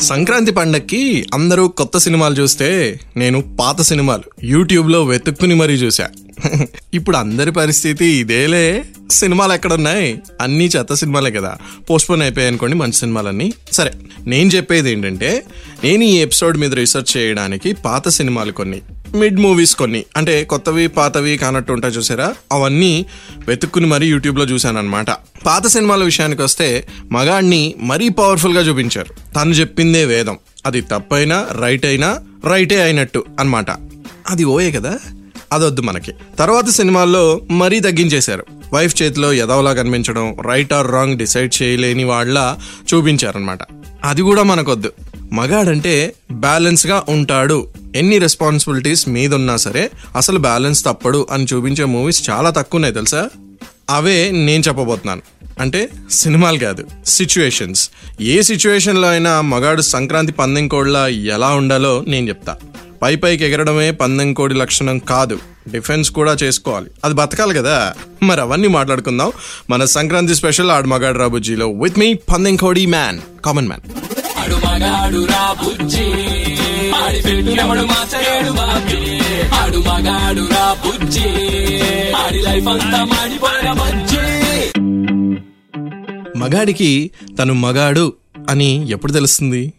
సంక్రాంతి పండక్కి అందరూ కొత్త సినిమాలు చూస్తే నేను పాత సినిమాలు యూట్యూబ్లో వెతుక్కుని మరీ చూసా ఇప్పుడు అందరి పరిస్థితి ఇదేలే. సినిమాలు ఎక్కడున్నాయి? అన్నీ చెత్త సినిమాలే కదా. పోస్ట్పోన్ అయిపోయాయి అనుకోండి మంచి సినిమాలన్నీ. సరే నేను చెప్పేది ఏంటంటే నేను ఈ ఎపిసోడ్ మీద రీసెర్చ్ చేయడానికి పాత సినిమాలు కొన్ని మిడ్ మూవీస్ కొన్ని. అంటే కొత్తవి పాతవి కానట్టు ఉంటాయి చూసారా? అవన్నీ వెతుక్కుని మరీ యూట్యూబ్లో చూశాను అనమాట పాత సినిమాల విషయానికి వస్తే మగాడిని మరీ పవర్ఫుల్గా చూపించారు. తను చెప్పిందే వేదం. అది తప్పైనా రైట్ అయినా రైటే అయినట్టు అన్నమాట. అది ఓయే కదా? అదొద్దు మనకి. తర్వాత సినిమాల్లో మరీ తగ్గించేశారు. వైఫ్ చేతిలో ఎదవలా కనిపించడం రైట్ ఆర్ రాంగ్ డిసైడ్ చేయలేని వాళ్ళ చూపించారనమాట అది కూడా మనకొద్దు. మగాడంటే బ్యాలెన్స్గా ఉంటాడు. ఎన్ని రెస్పాన్సిబిలిటీస్ మీదున్నా సరే అసలు బ్యాలెన్స్ తప్పడు అని చూపించే మూవీస్ చాలా తక్కువ ఉన్నాయి తెలుసా? అవే నేను చెప్పబోతున్నాను. అంటే సినిమాలు కాదు సిచ్యువేషన్స్ ఏ సిచ్యువేషన్లో అయినా మగాడు సంక్రాంతి పందెం కోడ్లా ఎలా ఉండాలో నేను చెప్తా. పై పైకి ఎగరడమే పందెం కోడి లక్షణం కాదు. డిఫెన్స్ కూడా చేసుకోవాలి. అది బతకాలి కదా. మరి అవన్నీ మాట్లాడుకుందాం. మన సంక్రాంతి స్పెషల్ ఆడు మగాడు రాబుజీలో. విత్ మీ పందెం కోడి మ్యాన్ కామన్ మ్యాన్ ఆడు మగాడు రా బుజ్జి. ఆడి పెట్టినప్పుడు మాచలేడు బాబి. ఆడు మగాడు రా బుజ్జి. ఆడి లైఫ్ అంతా మాడిపోయిన బజ్జి. మగాడికి తను మగాడు అని ఎప్పుడు తెలుస్తుంది?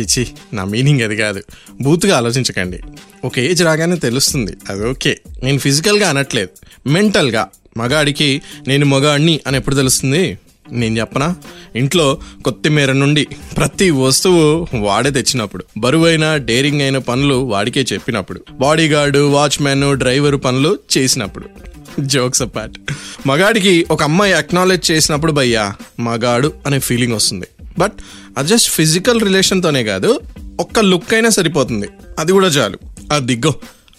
చిచి నా మీనింగ్ అది కాదు. బూత్గా ఆలోచించకండి. ఒక ఏజ్ రాగానే తెలుస్తుంది. అది ఓకే. నేను ఫిజికల్గా అనట్లేదు. మెంటల్గా. మగాడికి నేను మగాడిని అని ఎప్పుడు తెలుస్తుంది? నేను చెప్పనా? ఇంట్లో కొత్తిమీర నుండి ప్రతి వస్తువు వాడే తెచ్చినప్పుడు బరువైన డేరింగ్ అయిన పనులు వాడికే చెప్పినప్పుడు బాడీగార్డు వాచ్మెన్ డ్రైవర్ పనులు చేసినప్పుడు. జోక్స్ అపార్ట్ మగాడికి ఒక అమ్మాయి అక్నాలెడ్జ్ చేసినప్పుడు భయ్యా మగాడు అనే ఫీలింగ్ వస్తుంది. బట్ అది జస్ట్ ఫిజికల్ రిలేషన్తోనే కాదు ఒక్క లుక్ అయినా సరిపోతుంది. అది కూడా చాలు. ఆ దిగ్గో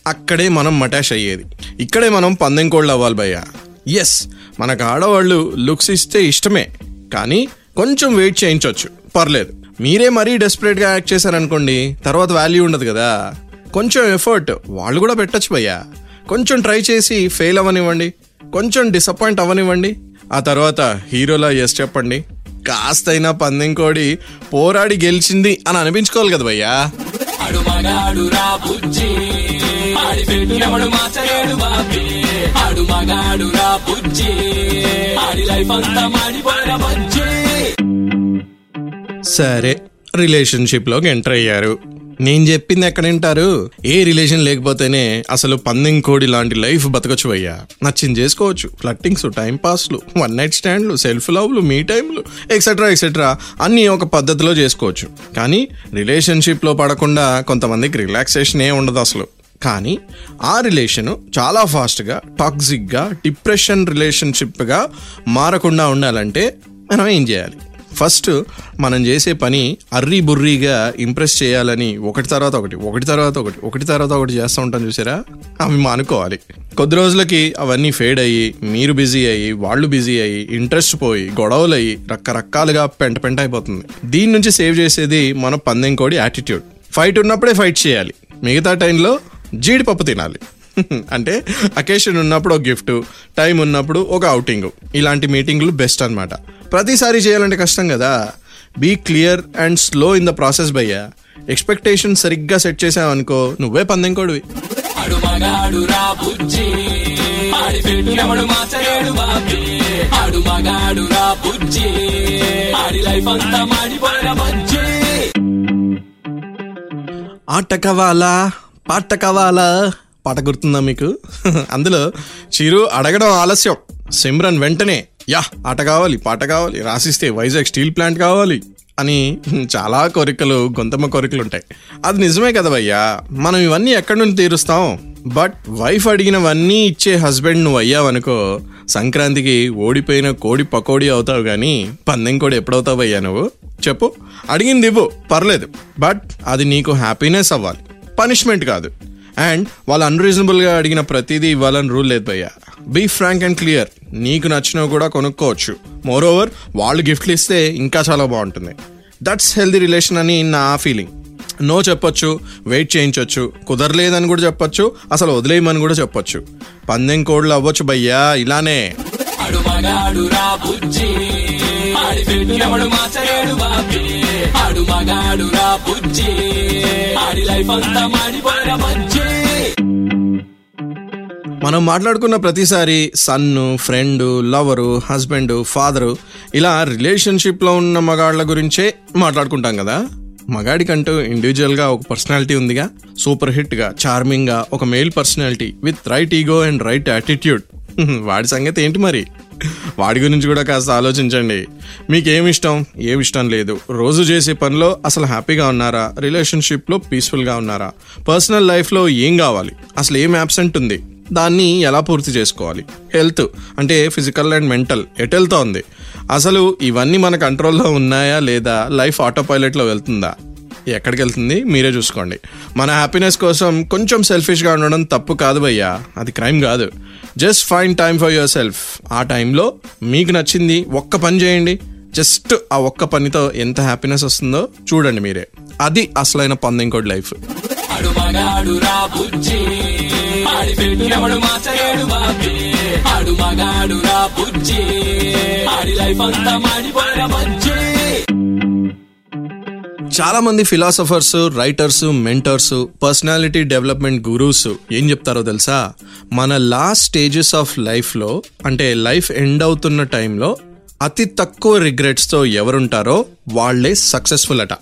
అక్కడే మనం మటాష్ అయ్యేది. ఇక్కడే మనం పందెం కోళ్ళు అవ్వాలి భయ్యా. ఎస్ మనకు ఆడవాళ్ళు లుక్స్ ఇస్తే ఇష్టమే కానీ కొంచెం వెయిట్ చేయించవచ్చు పర్లేదు. మీరే మరీ డెస్పరేట్గా యాక్ట్ చేశారనుకోండి తర్వాత వాల్యూ ఉండదు కదా. కొంచెం ఎఫర్ట్ వాళ్ళు కూడా పెట్టచ్చు భయ్యా. కొంచెం ట్రై చేసి ఫెయిల్ అవ్వనివ్వండి. కొంచెం డిసప్పాయింట్ అవ్వనివ్వండి. ఆ తర్వాత హీరోలా ఎస్ చెప్పండి. కాస్తైనా పందెం కోడి పోరాడి గెలిచింది అని అనిపించుకోవాలి కదా భయ్యా. మగాడు రా బుజ్జి. ఆడి లైఫ్ అంతా మాడిపోయిన బుజ్జి. సరే రిలేషన్షిప్లోకి ఎంటర్ అయ్యారు. నేను చెప్పింది ఎక్కడ వింటారు? ఏ రిలేషన్ లేకపోతేనే అసలు పందెం కోడి లాంటి లైఫ్ బతకచ్చు అయ్యా. నచ్చింది చేసుకోవచ్చు. ఫ్లట్టింగ్స్ టైం పాస్లు వన్ నైట్ స్టాండ్లు సెల్ఫ్ లవ్లు మీ టైంలు ఎక్సెట్రా ఎక్సెట్రా అన్నీ ఒక పద్ధతిలో చేసుకోవచ్చు. కానీ రిలేషన్షిప్లో పడకుండా కొంతమందికి రిలాక్సేషన్ ఏ ఉండదు అసలు. కానీ ఆ రిలేషన్ చాలా ఫాస్ట్గా టాక్సిక్గా డిప్రెషన్ రిలేషన్షిప్గా మారకుండా ఉండాలంటే మనం ఏం చేయాలి? ఫస్ట్ మనం చేసే పని అర్రీ బుర్రీగా ఇంప్రెస్ చేయాలని ఒకటి తర్వాత ఒకటి ఒకటి తర్వాత ఒకటి ఒకటి తర్వాత ఒకటి చేస్తూ ఉంటాం చూసారా? అవి మానుకోవాలి కొద్ది రోజులకి అవన్నీ ఫేడ్ అయ్యి మీరు బిజీ అయ్యి వాళ్ళు బిజీ అయ్యి ఇంట్రెస్ట్ పోయి గొడవలు అయ్యి రకరకాలుగా పెంట పెంట అయిపోతుంది. దీని నుంచి సేవ్ చేసేది మన పందెం కోడి యాటిట్యూడ్. ఫైట్ ఉన్నప్పుడే ఫైట్ చేయాలి. మిగతా టైంలో జీడిపప్పు తినాలి. అంటే అకేషన్ ఉన్నప్పుడు ఒక గిఫ్ట్ టైం ఉన్నప్పుడు ఒక అవుటింగ్ ఇలాంటి మీటింగ్లు బెస్ట్ అన్నమాట. ప్రతిసారి చేయాలంటే కష్టం కదా. Be clear and slow in the process భయ్యా. ఎక్స్పెక్టేషన్ సరిగ్గా సెట్ చేసావనుకో నువ్వే పందెం కొడివి ఆడు మగాడు రా బుజ్జి. ఆడి పెట్టినప్పుడు మాచలేడు బాబి. ఆడు మగాడు రా బుజ్జి. ఆడి లైఫ్ అంతా మాడిపోయిన బజ్జి. ఆట కావాలా పాట కావాలా పాట గుర్తుందా మీకు? అందులో చిరు అడగడం ఆలస్యం. సిమ్రన్ వెంటనే యా ఆట కావాలి పాట కావాలి రాసిస్తే వైజాగ్ స్టీల్ ప్లాంట్ కావాలి అని చాలా కోరికలు గొంతమ్మ కోరికలు ఉంటాయి అది నిజమే కదా భయ్యా? మనం ఇవన్నీ ఎక్కడి నుండి తీరుస్తాం? బట్ వైఫ్ అడిగినవన్నీ ఇచ్చే హస్బెండ్ నువ్వు అయ్యావనుకో సంక్రాంతికి ఓడిపోయిన కోడి పకోడీ అవుతావు కానీ పందెం కోడి ఎప్పుడవుతావయ్యా నువ్వు? చెప్పు. అడిగింది ఇవ్వు పర్లేదు. బట్ అది నీకు హ్యాపీనెస్ అవ్వాలి. పనిష్మెంట్ కాదు. అండ్ వాళ్ళు అన్రీజనబుల్గా అడిగిన ప్రతిదీ ఇవ్వాలని రూల్ లేదు భయ్యా. బీ ఫ్రాంక్ అండ్ క్లియర్ నీకు నచ్చినవి కూడా కొనుక్కోవచ్చు. మోర్ ఓవర్ వాళ్ళు గిఫ్ట్లు ఇస్తే ఇంకా చాలా బాగుంటుంది. దట్స్ హెల్దీ రిలేషన్ అని నా ఫీలింగ్ నో చెప్పొచ్చు వెయిట్ చేయించవచ్చు కుదరలేదని కూడా చెప్పొచ్చు అసలు వదిలేయమని కూడా చెప్పొచ్చు. పందెం కోడ్లు అవ్వచ్చు భయ్యా ఇలానే. ఆడు మగాడు రా మనం మాట్లాడుకున్న ప్రతిసారి son friend lover husband father ఇలా రిలేషన్షిప్లో ఉన్న మగాళ్ళ గురించే మాట్లాడుకుంటాం కదా. మగాడికంటూ ఇండివిజువల్గా ఒక పర్సనాలిటీ ఉందిగా. సూపర్ హిట్గా చార్మింగ్గా ఒక male personality with right ego and right attitude. వాడి సంగతి ఏంటి మరి? వాడి గురించి కూడా కాస్త ఆలోచించండి. మీకేమి ఇష్టం? ఏమి ఇష్టం లేదు. రోజు చేసే పనిలో అసలు హ్యాపీగా ఉన్నారా? రిలేషన్షిప్లో పీస్ఫుల్గా ఉన్నారా? పర్సనల్ లైఫ్లో ఏం కావాలి? అసలు ఏం యాబ్సెంట్ ఉంది? దాన్ని ఎలా పూర్తి చేసుకోవాలి? హెల్త్ అంటే ఫిజికల్ అండ్ మెంటల్ ఎటు వెళ్తోంది అసలు ఇవన్నీ మన కంట్రోల్లో ఉన్నాయా లేదా? లైఫ్ ఆటో పైలట్లో వెళ్తుందా? ఎక్కడికి వెళ్తుంది? మీరే చూసుకోండి. మన హ్యాపీనెస్ కోసం కొంచెం సెల్ఫిష్గా ఉండడం తప్పు కాదు భయ్యా. అది క్రైమ్ కాదు. Just fine time for yourself ఆ టైంలో మీకు నచ్చింది ఒక్క పని చేయండి. జస్ట్ ఆ ఒక్క పనితో ఎంత హ్యాపీనెస్ వస్తుందో చూడండి మీరే. అది అసలైన పందెంకోడి లైఫ్. ఆడి ఆడు మగాడు రా బుజ్జి. ఆడి లైఫ్ అంతా మాడిపోయిన చాలా మంది philosophers writers mentors personality development gurus ఏం చెప్తారో తెలుసా? మన లాస్ట్ స్టేజెస్ ఆఫ్ లైఫ్లో అంటే లైఫ్ ఎండ్ అవుతున్న టైంలో అతి తక్కువ రిగ్రెట్స్తో ఎవరుంటారో వాళ్ళే సక్సెస్ఫుల్ అట.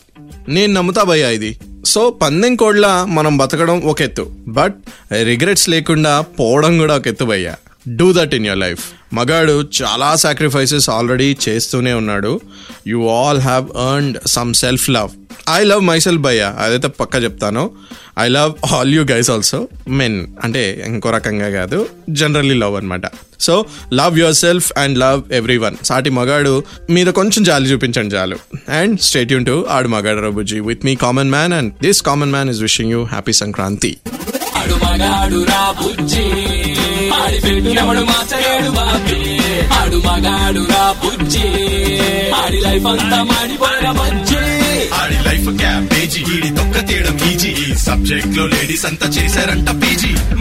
నేను నమ్ముతా భయ్యా ఇది. సో పందెం కోడ్ల మనం బతకడం ఒక ఎత్తు. బట్ రిగ్రెట్స్ లేకుండా పోవడం కూడా ఒక ఎత్తు భయ్యా. Do that in your life మగాడు చాలా సాక్రిఫైసెస్ ఆల్రెడీ చేస్తూనే ఉన్నాడు. You all have earned some self love I love myself భయ్యా. అదైతే పక్క చెప్తాను. I love all you guys also men అంటే ఇంకో రకంగా కాదు. జనరల్లీ లవ్ అనమాట so love yourself and love everyone సాటి మగాడు మీద కొంచెం జాలి చూపించండి చాలు. అండ్ స్టేట్ యూన్ టు ఆడు మగాడు రబుజీ with me common man and this common man is wishing you happy Sankranti. ఆడు మగాడు రా బుజ్జి. ఆడి పెట్టు ఎవడు బాబీ. ఆడు మగాడు రా బుజ్జి. ఆడి లైఫ్ అంతా మాడిపోయిన బజ్జి. ఆడి లైఫ్ క్యాబేజీ. ఈడి తొక్క తీయడం ఈజీ. ఈ సబ్జెక్ట్లో లేడీస్ అంతా చేశారంట పీజీ.